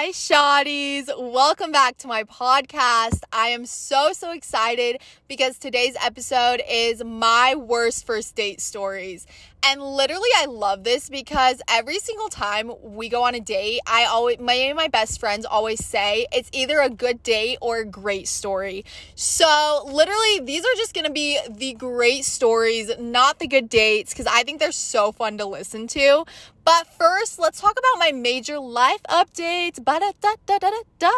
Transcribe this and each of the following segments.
Hi, Shotties. Welcome back to my podcast. I am so, so excited because today's episode is my worst first date stories. And literally, I love this because every single time we go on a date, I always, my, my best friends always say it's either a good date or a great story. So, literally, these are just gonna be the great stories, not the good dates, because I think they're so fun to listen to. But first, let's talk about my major life updates. Ba-da-da-da-da-da.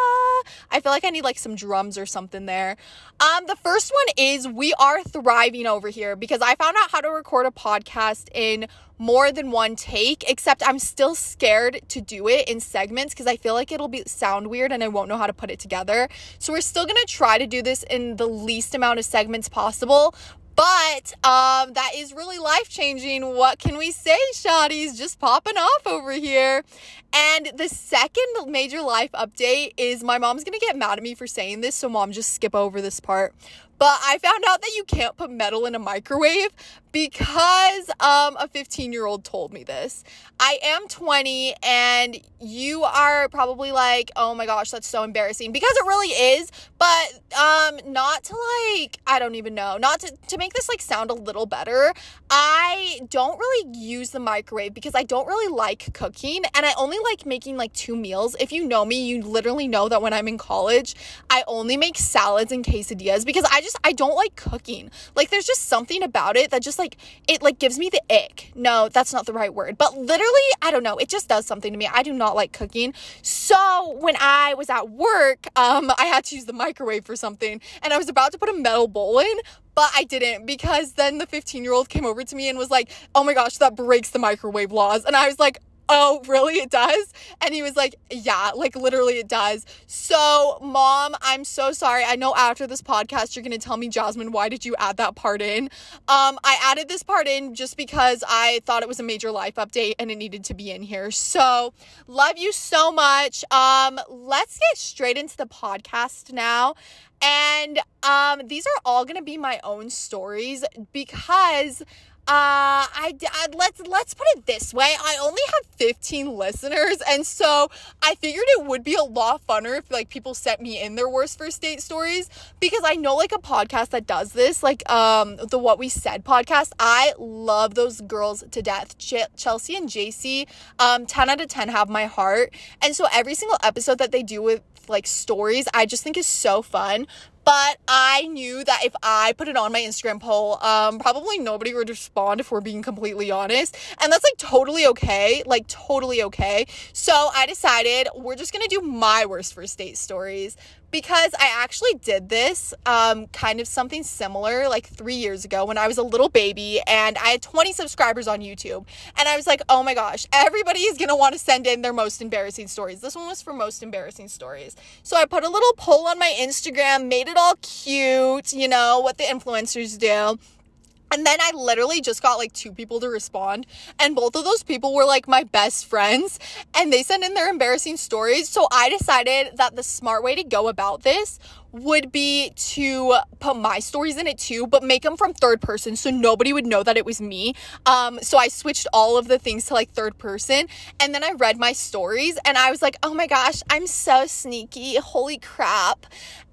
I feel like I need like some drums or something there. Um, the first one is we are thriving over here because I found out how to record a podcast in more than one take, except I'm still scared to do it in segments because I feel like it'll be sound weird and I won't know how to put it together. So we're still gonna try to do this in the least amount of segments possible, but um, that is really life changing. What can we say, Shotties? Just popping off over here. And the second major life update is my mom's gonna get mad at me for saying this, so mom, just skip over this part. But I found out that you can't put metal in a microwave because um, a 15 year old told me this. I am 20 and you are probably like, oh my gosh, that's so embarrassing because it really is. But um, not to like, I don't even know, not to, to make this like sound a little better. I don't really use the microwave because I don't really like cooking and I only like making like two meals. If you know me, you literally know that when I'm in college, I only make salads and quesadillas because I just, I don't like cooking. Like, there's just something about it that just like it like gives me the ick. No, that's not the right word. But literally, I don't know, it just does something to me. I do not like cooking. So, when I was at work, um I had to use the microwave for something and I was about to put a metal bowl in, but I didn't because then the 15 year old came over to me and was like, oh my gosh, that breaks the microwave laws. And I was like, oh, really? It does? And he was like, yeah, like literally it does. So, mom, I'm so sorry. I know after this podcast, you're going to tell me, Jasmine, why did you add that part in? Um, I added this part in just because I thought it was a major life update and it needed to be in here. So, love you so much. Um, let's get straight into the podcast now. And um, these are all going to be my own stories because uh, I, I let's let's put it this way. I only have 15 listeners, and so I figured it would be a lot funner if like people sent me in their worst first date stories because I know like a podcast that does this, like um the What We Said podcast. I love those girls to death. Ch- Chelsea and JC, um, 10 out of 10 have my heart, and so every single episode that they do with like stories, I just think is so fun. But I knew that if I put it on my Instagram poll, um, probably nobody would respond if we're being completely honest. And that's like totally okay. Like, totally okay. So I decided we're just gonna do my worst first date stories because I actually did this um, kind of something similar like three years ago when I was a little baby and I had 20 subscribers on YouTube. And I was like, oh my gosh, everybody is gonna wanna send in their most embarrassing stories. This one was for most embarrassing stories. So I put a little poll on my Instagram, made it all cute, you know, what the influencers do. And then I literally just got like two people to respond. And both of those people were like my best friends. And they sent in their embarrassing stories. So I decided that the smart way to go about this would be to put my stories in it too, but make them from third person so nobody would know that it was me. Um, so I switched all of the things to like third person. And then I read my stories and I was like, oh my gosh, I'm so sneaky. Holy crap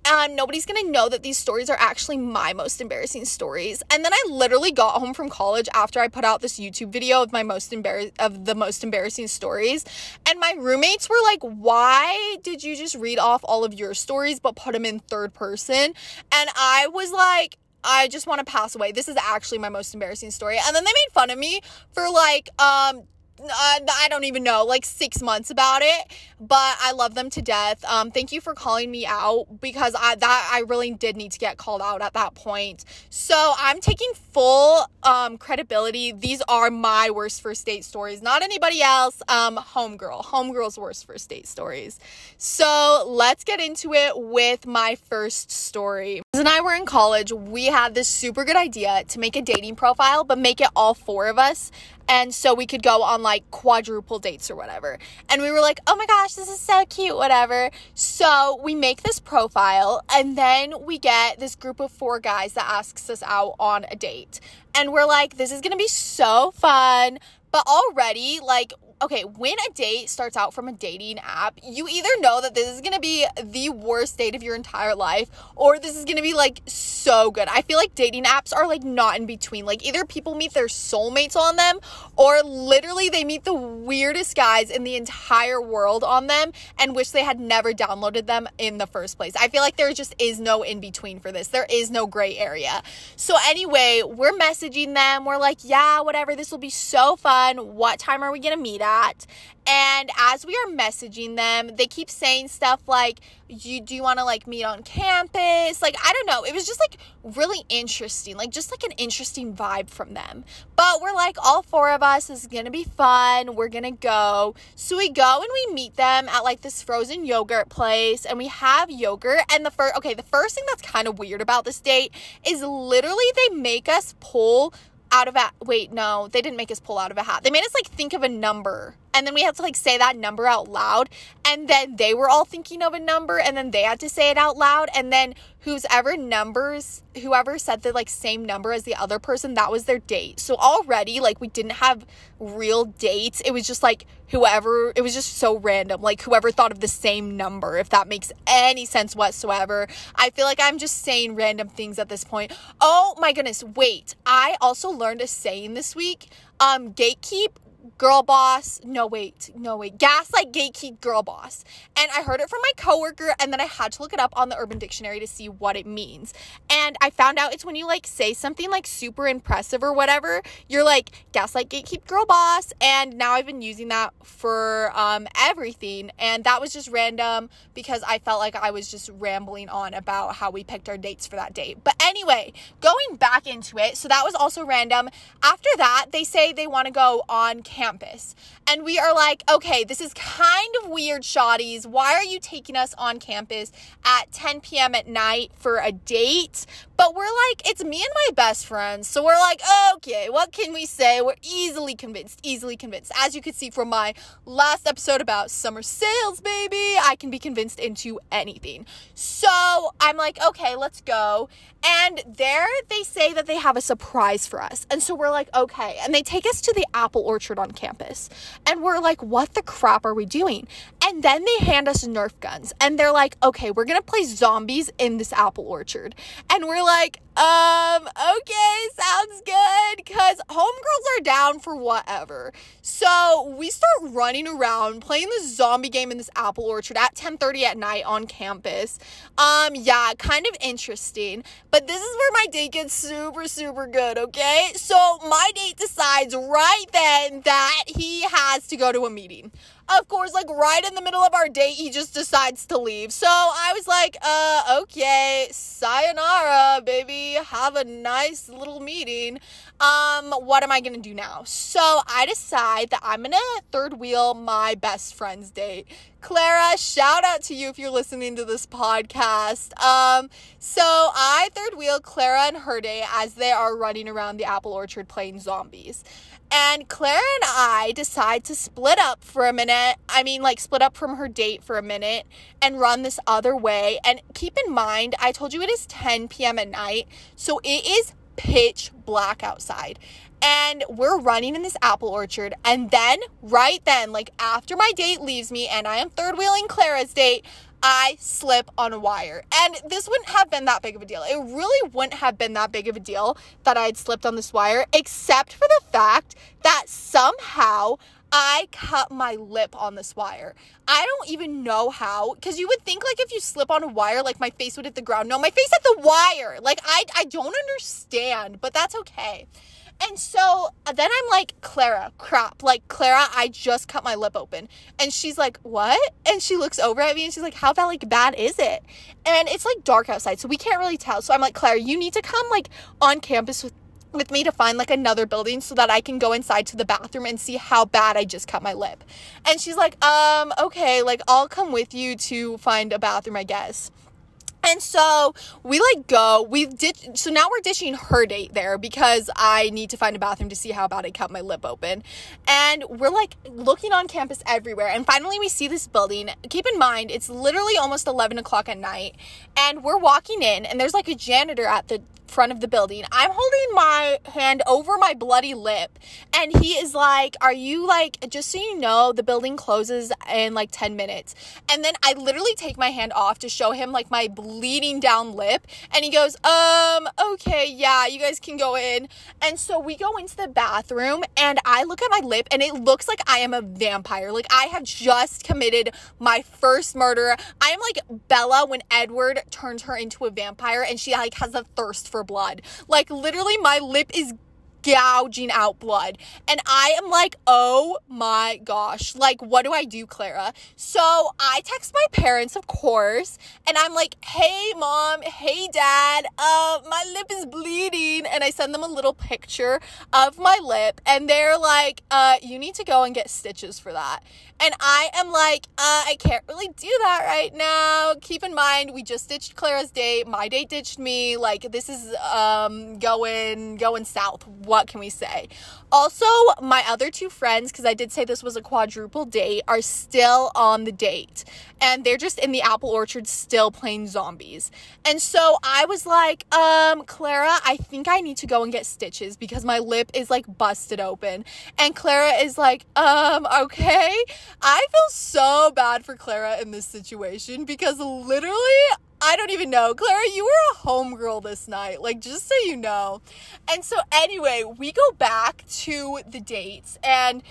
and nobody's gonna know that these stories are actually my most embarrassing stories. And then I literally got home from college after I put out this YouTube video of my most embarrass of the most embarrassing stories, and my roommates were like, "Why did you just read off all of your stories but put them in third person?" And I was like, I just want to pass away. This is actually my most embarrassing story. And then they made fun of me for like um uh, I don't even know, like six months about it, but I love them to death. Um, thank you for calling me out because I that I really did need to get called out at that point. So I'm taking full um, credibility. These are my worst first date stories, not anybody else. Um, homegirl, homegirl's worst first date stories. So let's get into it with my first story. and I were in college. We had this super good idea to make a dating profile, but make it all four of us and so we could go on like quadruple dates or whatever. And we were like, oh my gosh, this is so cute, whatever. So we make this profile, and then we get this group of four guys that asks us out on a date. And we're like, this is gonna be so fun. But already, like, okay, when a date starts out from a dating app, you either know that this is gonna be the worst date of your entire life, or this is gonna be like so good. I feel like dating apps are like not in between. Like either people meet their soulmates on them, or literally they meet the weirdest guys in the entire world on them and wish they had never downloaded them in the first place. I feel like there just is no in between for this. There is no gray area. So anyway, we're messaging them. We're like, yeah, whatever. This will be so fun. What time are we gonna meet at? And as we are messaging them, they keep saying stuff like, you do you want to like meet on campus? Like, I don't know. It was just like really interesting. Like just like an interesting vibe from them. But we're like all four of us is to be fun. We're to go. So we go and we meet them at like this frozen yogurt place and we have yogurt and the first okay, the first thing that's kind of weird about this date is literally they make us pull out of a wait no they didn't make us pull out of a hat. They made us like think of a number and then we had to like say that number out loud and then they were all thinking of a number and then they had to say it out loud and then whoever numbers whoever said the like same number as the other person that was their date. So already like we didn't have real dates. It was just like whoever it was just so random like whoever thought of the same number if that makes any sense whatsoever. I feel like i'm just saying random things at this point. Oh my goodness wait. I also learned a saying this week. Um gatekeep girl boss. No, wait, no, wait. Gaslight, gatekeep, girl boss. And I heard it from my coworker, and then I had to look it up on the Urban Dictionary to see what it means. And I found out it's when you like say something like super impressive or whatever, you're like gaslight, gatekeep, girl boss. And now I've been using that for um, everything. And that was just random because I felt like I was just rambling on about how we picked our dates for that date. But anyway, going back into it, so that was also random. After that, they say they want to go on campus. And we are like, okay, this is kind of weird, shotties. Why are you taking us on campus at 10 p.m. at night for a date? But we're like, it's me and my best friends. So we're like, okay, what can we say? We're easily convinced, easily convinced. As you could see from my last episode about summer sales, baby, I can be convinced into anything. So I'm like, okay, let's go. And there they say that they have a surprise for us. And so we're like, okay. And they take us to the apple orchard on campus. And we're like, what the crap are we doing? And then they hand us Nerf guns. And they're like, okay, we're to play zombies in this apple orchard. And we're like, um, okay, sounds good. Cause homegirls are down for whatever. So we start running around playing the zombie game in this apple orchard at 10:30 at night on campus. Um, yeah, kind of interesting. But this is where my date gets super, super good, okay? So my date decides right then that he has to go to a meeting of course, like right in the middle of our date, he just decides to leave. So I was like, uh, okay, sayonara, baby. Have a nice little meeting. Um, what am I gonna do now? So I decide that I'm gonna third wheel my best friend's date. Clara, shout out to you if you're listening to this podcast. Um, so I third wheel Clara and her date as they are running around the apple orchard playing zombies. And Clara and I decide to split up for a minute. I mean, like, split up from her date for a minute and run this other way. And keep in mind, I told you it is 10 p.m. at night. So it is pitch black outside. And we're running in this apple orchard. And then, right then, like after my date leaves me and I am third wheeling Clara's date, I slip on a wire. And this wouldn't have been that big of a deal. It really wouldn't have been that big of a deal that I had slipped on this wire, except for the fact that somehow I cut my lip on this wire. I don't even know how, because you would think like if you slip on a wire, like my face would hit the ground. No, my face hit the wire. Like I, I don't understand, but that's okay. And so uh, then I'm like, Clara, crap. Like, Clara, I just cut my lip open. And she's like, what? And she looks over at me and she's like, how bad, like, bad is it? And it's like dark outside, so we can't really tell. So I'm like, Clara, you need to come like on campus with with me to find like another building so that I can go inside to the bathroom and see how bad I just cut my lip. And she's like, um, okay, like I'll come with you to find a bathroom, I guess. And so we like go, we've ditched, so now we're ditching her date there because I need to find a bathroom to see how bad I cut my lip open. And we're like looking on campus everywhere. And finally we see this building. Keep in mind, it's literally almost 11 o'clock at night. And we're walking in and there's like a janitor at the front of the building. I'm holding my hand over my bloody lip. And he is like, Are you like, just so you know, the building closes in like 10 minutes. And then I literally take my hand off to show him like my bleeding down lip. And he goes, Um, okay, yeah, you guys can go in. And so we go into the bathroom and I look at my lip and it looks like I am a vampire. Like I have just committed my first murder. I am like Bella when Edward turns her into a vampire and she like has a thirst for blood. Like literally my lip is gouging out blood. And I am like, oh my gosh, like, what do I do, Clara? So I text my parents, of course, and I'm like, hey, mom, hey, dad, uh, my lip is bleeding. And I send them a little picture of my lip, and they're like, uh, you need to go and get stitches for that. And I am like, uh, I can't really do that right now. Keep in mind, we just ditched Clara's date. My date ditched me. Like, this is um, going going south. What can we say? Also, my other two friends, because I did say this was a quadruple date, are still on the date. And they're just in the apple orchard still playing zombies. And so I was like, um, Clara, I think I need to go and get stitches because my lip is like busted open. And Clara is like, um, okay. I feel so bad for Clara in this situation because literally I don't even know. Clara, you were a homegirl this night, like just so you know. And so anyway, we go back to the dates and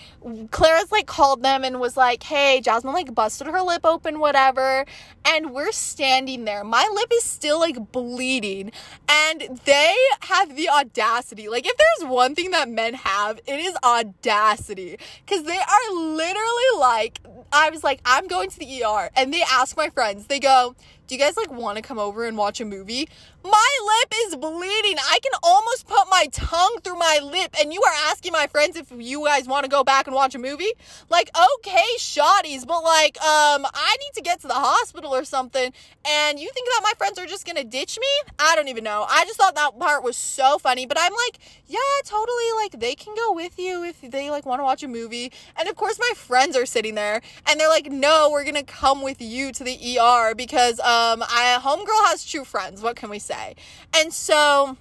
Clara's like called them and was like, "Hey, Jasmine like busted her lip open whatever." And we're standing there. My lip is still like bleeding and they have the audacity. Like if there's one thing that men have, it is audacity cuz they are literally like I was like, "I'm going to the ER." And they ask my friends. They go, do you guys like want to come over and watch a movie? My lip is bleeding. I can almost put my tongue through my lip, and you are asking my friends if you guys want to go back and watch a movie? Like, okay, shotties, but like, um, I need to get to the hospital or something, and you think that my friends are just gonna ditch me? I don't even know. I just thought that part was so funny, but I'm like, yeah, totally, like, they can go with you if they like want to watch a movie. And of course, my friends are sitting there, and they're like, no, we're gonna come with you to the ER because, um, I, homegirl has true friends. What can we say? Say. And so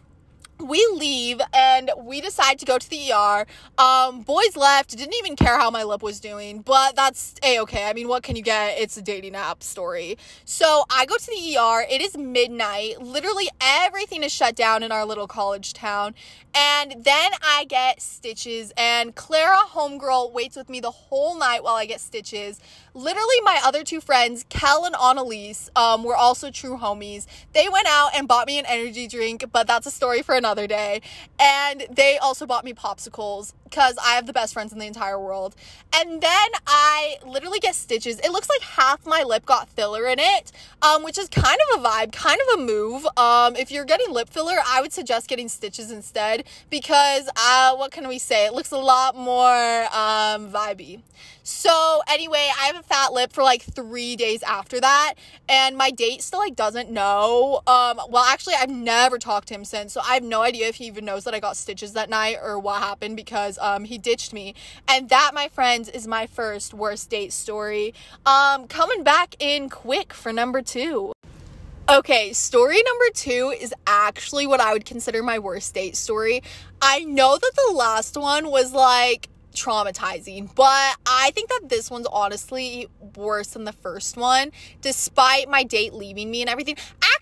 we leave and we decide to go to the ER. Um, boys left, didn't even care how my lip was doing, but that's a okay. I mean, what can you get? It's a dating app story. So I go to the ER. It is midnight. Literally everything is shut down in our little college town. And then I get stitches, and Clara, homegirl, waits with me the whole night while I get stitches. Literally, my other two friends, Kel and Annalise, um, were also true homies. They went out and bought me an energy drink, but that's a story for another day. And they also bought me popsicles because I have the best friends in the entire world. And then I literally get stitches. It looks like half my lip got filler in it, um, which is kind of a vibe, kind of a move. Um, if you're getting lip filler, I would suggest getting stitches instead because uh, what can we say? It looks a lot more um, vibey. So anyway, I have a fat lip for like three days after that, and my date still like doesn't know. Um, well, actually, I've never talked to him since, so I have no idea if he even knows that I got stitches that night or what happened because um, he ditched me. And that, my friends, is my first worst date story. Um, coming back in quick for number two. Okay, story number two is actually what I would consider my worst date story. I know that the last one was like traumatizing. But I think that this one's honestly worse than the first one, despite my date leaving me and everything.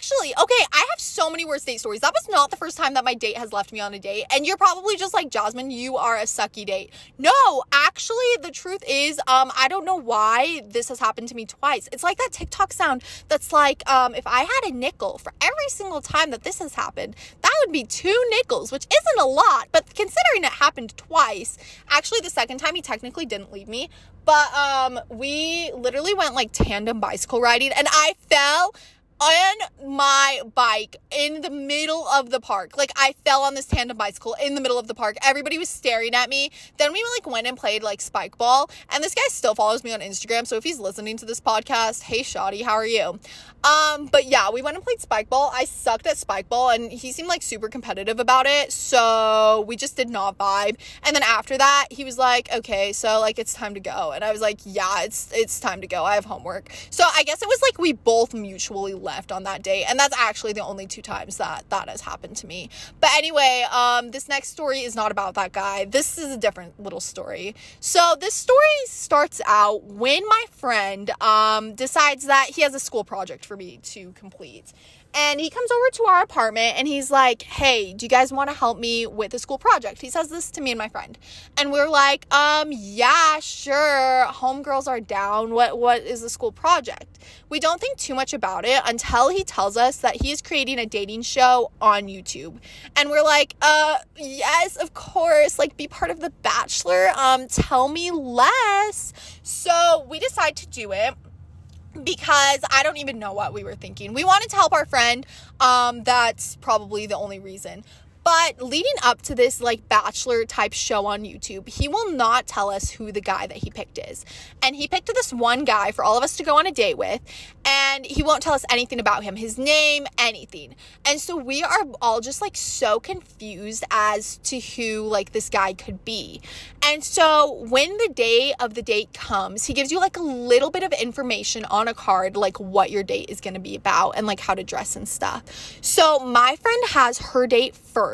Actually, okay, I have so many worst date stories. That was not the first time that my date has left me on a date. And you're probably just like, Jasmine, you are a sucky date. No, actually, the truth is, um, I don't know why this has happened to me twice. It's like that TikTok sound that's like, um, if I had a nickel for every single time that this has happened, that would be two nickels, which isn't a lot, but considering it happened twice, actually the second time he technically didn't leave me, but um we literally went like tandem bicycle riding and I fell on my bike in the middle of the park. Like I fell on this tandem bicycle in the middle of the park. Everybody was staring at me. Then we like went and played like spike ball. And this guy still follows me on Instagram. So if he's listening to this podcast, hey Shoddy, how are you? Um, but yeah, we went and played spike ball. I sucked at spike ball and he seemed like super competitive about it. So we just did not vibe. And then after that, he was like, okay, so like it's time to go. And I was like, yeah, it's it's time to go. I have homework. So I guess it was like we both mutually left on that day. And that's actually the only two times that that has happened to me. But anyway, um, this next story is not about that guy. This is a different little story. So this story starts out when my friend um, decides that he has a school project for me to complete. And he comes over to our apartment and he's like, Hey, do you guys want to help me with a school project? He says this to me and my friend. And we're like, um, yeah, sure. Homegirls are down. What what is the school project? We don't think too much about it until he tells us that he is creating a dating show on YouTube. And we're like, uh, yes, of course. Like be part of the Bachelor. Um, tell me less. So we decide to do it because I don't even know what we were thinking. We wanted to help our friend. Um, that's probably the only reason. But leading up to this like bachelor type show on YouTube, he will not tell us who the guy that he picked is. And he picked this one guy for all of us to go on a date with, and he won't tell us anything about him, his name, anything. And so we are all just like so confused as to who like this guy could be. And so when the day of the date comes, he gives you like a little bit of information on a card like what your date is going to be about and like how to dress and stuff. So my friend has her date first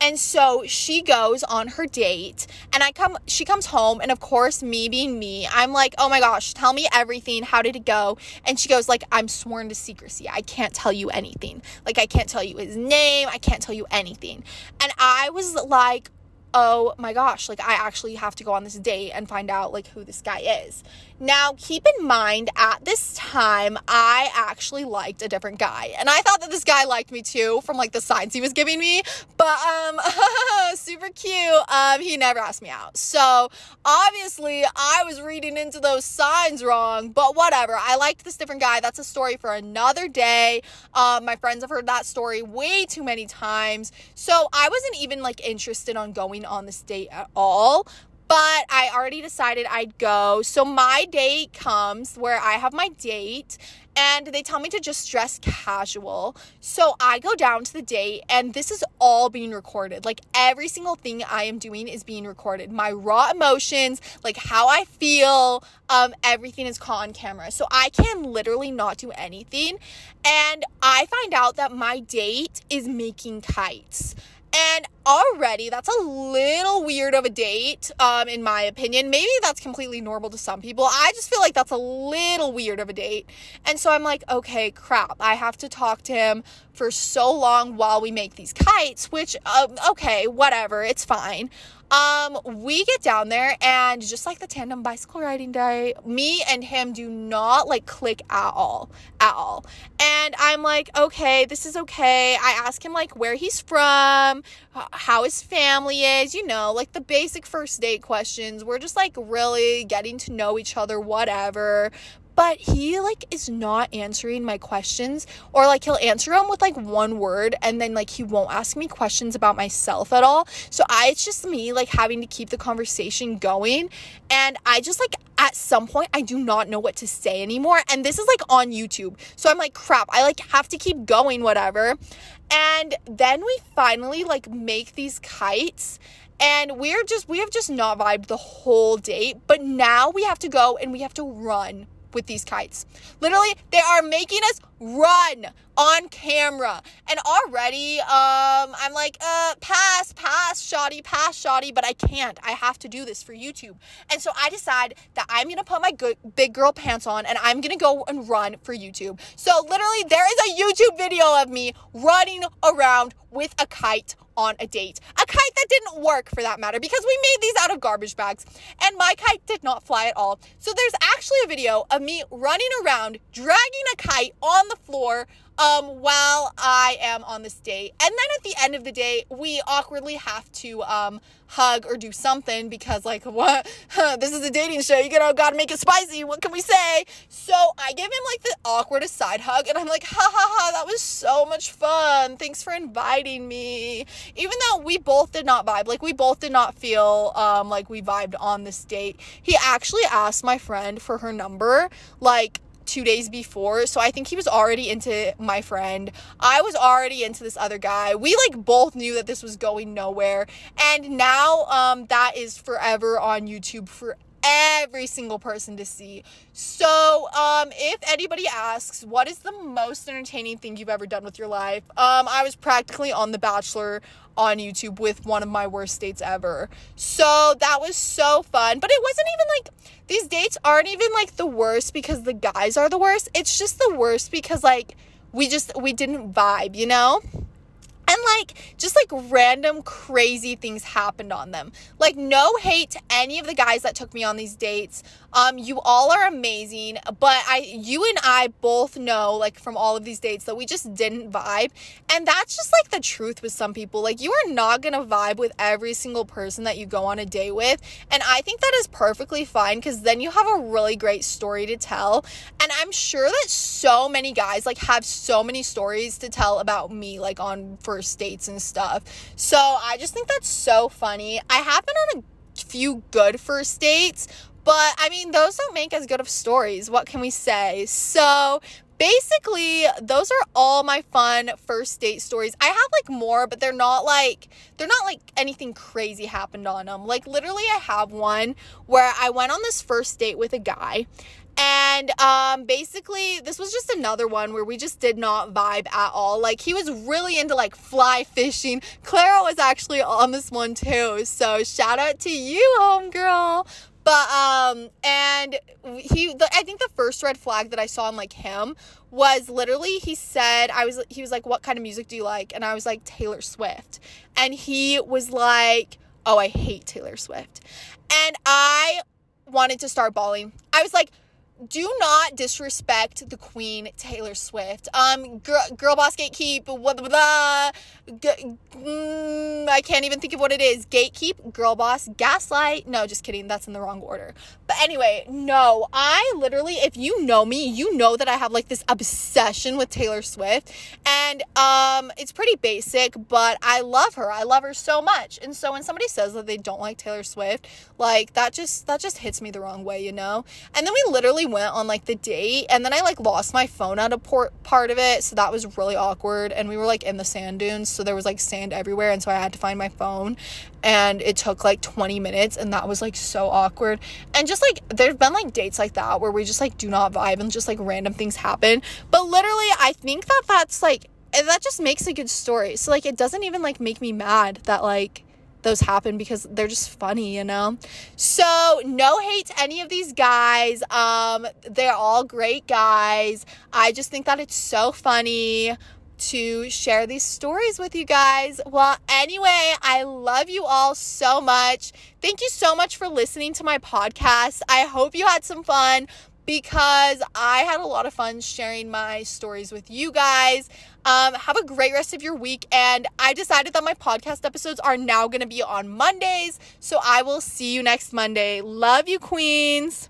And so she goes on her date and I come she comes home and of course me being me, I'm like, "Oh my gosh, tell me everything. How did it go?" And she goes like, "I'm sworn to secrecy. I can't tell you anything. Like I can't tell you his name. I can't tell you anything." And I was like, oh my gosh, like I actually have to go on this date and find out like who this guy is. Now, keep in mind at this time I actually liked a different guy. And I thought that this guy liked me too from like the signs he was giving me, but um super cute. Um he never asked me out. So, obviously I was reading into those signs wrong, but whatever. I liked this different guy. That's a story for another day. Um my friends have heard that story way too many times. So, I wasn't even like interested on going going on this date at all but I already decided I'd go. So my date comes where I have my date and they tell me to just dress casual. So I go down to the date and this is all being recorded. Like every single thing I am doing is being recorded. My raw emotions, like how I feel, um everything is caught on camera. So I can literally not do anything. And I find out that my date is making kites. And already that's a little weird of a date, um, in my opinion. Maybe that's completely normal to some people. I just feel like that's a little weird of a date. And so I'm like, okay, crap. I have to talk to him for so long while we make these kites, which, uh, okay, whatever, it's fine. Um, we get down there and just like the tandem bicycle riding day, me and him do not like click at all, at all. And I'm like, okay, this is okay. I ask him like where he's from, how his family is, you know, like the basic first date questions. We're just like really getting to know each other, whatever but he like is not answering my questions or like he'll answer them with like one word and then like he won't ask me questions about myself at all. So i it's just me like having to keep the conversation going and i just like at some point i do not know what to say anymore and this is like on youtube. So i'm like crap i like have to keep going whatever. And then we finally like make these kites and we're just we have just not vibed the whole date but now we have to go and we have to run with these kites. Literally, they are making us run on camera. And already, um, I'm like, uh, pass, pass, shoddy, pass, shoddy, but I can't. I have to do this for YouTube. And so I decide that I'm gonna put my good big girl pants on and I'm gonna go and run for YouTube. So literally, there is a YouTube video of me running around with a kite on a date. A kite that didn't work for that matter because we made these out of garbage bags and my kite did not fly at all. So there's actually a video of me running around dragging a kite on the floor um, while I am on this date. And then at the end of the day, we awkwardly have to um, hug or do something because, like, what? this is a dating show. You know, gotta make it spicy. What can we say? So I give him like the awkwardest side hug, and I'm like, ha ha ha, that was so much fun. Thanks for inviting me. Even though we both did not vibe, like, we both did not feel um, like we vibed on this date, he actually asked my friend for her number, like, two days before. So I think he was already into my friend. I was already into this other guy. We like both knew that this was going nowhere. And now um that is forever on YouTube for every single person to see. So, um, if anybody asks, what is the most entertaining thing you've ever done with your life? Um, I was practically on The Bachelor on YouTube with one of my worst dates ever. So that was so fun. But it wasn't even like these dates aren't even like the worst because the guys are the worst. It's just the worst because like we just we didn't vibe, you know? And like just like random crazy things happened on them. Like no hate to any of the guys that took me on these dates. Um you all are amazing but i you and i both know like from all of these dates that we just didn't vibe. And that's just like the truth with some people. Like you are not gonna vibe with every single person that you go on a date with. And i think that is perfectly fine because then you have a really great story to tell. And i'm sure that so many guys like have so many stories to tell about me like on first dates and stuff. So I just think that's so funny. I have been on a few good first dates, but I mean, those don't make as good of stories. What can we say? So basically those are all my fun first date stories i have like more but they're not like they're not like anything crazy happened on them like literally i have one where i went on this first date with a guy and um, basically, this was just another one where we just did not vibe at all. Like, he was really into like fly fishing. Clara was actually on this one too. So, shout out to you, homegirl. But, um, and he, the, I think the first red flag that I saw in like him was literally he said, I was, he was like, what kind of music do you like? And I was like, Taylor Swift. And he was like, oh, I hate Taylor Swift. And I wanted to start bawling. I was like, do not disrespect the queen Taylor Swift. Um, girl, girl boss gatekeep. Blah, blah, blah, g- mm, I can't even think of what it is. Gatekeep, girl boss, gaslight. No, just kidding. That's in the wrong order. But anyway, no. I literally, if you know me, you know that I have like this obsession with Taylor Swift, and um, it's pretty basic, but I love her. I love her so much. And so when somebody says that they don't like Taylor Swift, like that just that just hits me the wrong way, you know. And then we literally went on like the date and then I like lost my phone at a port part of it. So that was really awkward. And we were like in the sand dunes. So there was like sand everywhere. And so I had to find my phone. And it took like 20 minutes. And that was like so awkward. And just like there's been like dates like that where we just like do not vibe and just like random things happen. But literally, I think that that's like, that just makes a good story. So like it doesn't even like make me mad that like those happen because they're just funny, you know? So, no hate to any of these guys. Um, they're all great guys. I just think that it's so funny to share these stories with you guys. Well, anyway, I love you all so much. Thank you so much for listening to my podcast. I hope you had some fun because I had a lot of fun sharing my stories with you guys. Um, have a great rest of your week. And I decided that my podcast episodes are now going to be on Mondays. So I will see you next Monday. Love you, Queens.